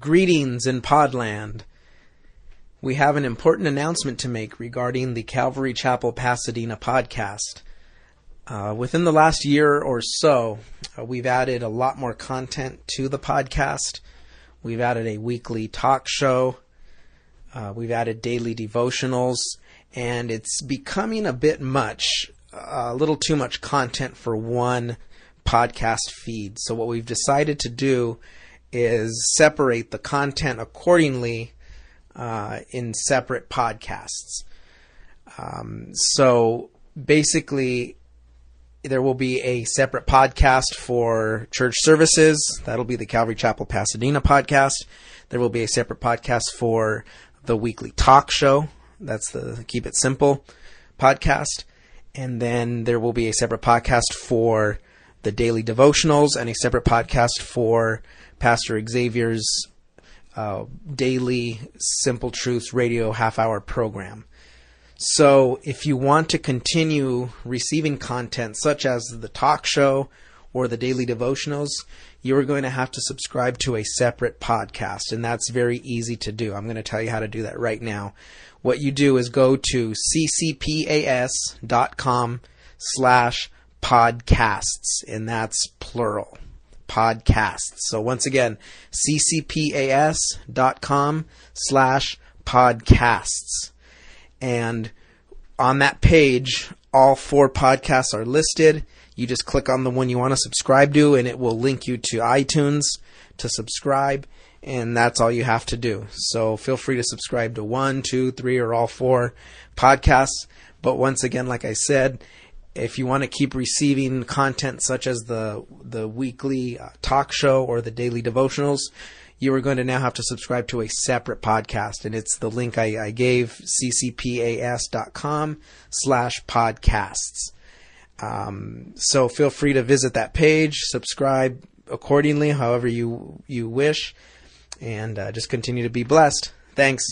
Greetings in Podland. We have an important announcement to make regarding the Calvary Chapel Pasadena podcast. Uh, within the last year or so, uh, we've added a lot more content to the podcast. We've added a weekly talk show. Uh, we've added daily devotionals, and it's becoming a bit much, a little too much content for one podcast feed. So, what we've decided to do is separate the content accordingly uh, in separate podcasts. Um, so basically, there will be a separate podcast for church services. That'll be the Calvary Chapel Pasadena podcast. There will be a separate podcast for the weekly talk show. That's the Keep It Simple podcast. And then there will be a separate podcast for the daily devotionals and a separate podcast for Pastor Xavier's uh, daily Simple Truths radio half hour program. So, if you want to continue receiving content such as the talk show or the daily devotionals, you are going to have to subscribe to a separate podcast, and that's very easy to do. I'm going to tell you how to do that right now. What you do is go to ccpas.com slash podcasts, and that's plural podcasts. So once again, ccpas.com slash podcasts. And on that page, all four podcasts are listed. You just click on the one you want to subscribe to, and it will link you to iTunes to subscribe. And that's all you have to do. So feel free to subscribe to one, two, three, or all four podcasts. But once again, like I said, if you want to keep receiving content such as the the weekly uh, talk show or the daily devotionals, you are going to now have to subscribe to a separate podcast, and it's the link I, I gave ccpas.com slash podcasts. Um, so feel free to visit that page, subscribe accordingly, however you you wish, and uh, just continue to be blessed. Thanks.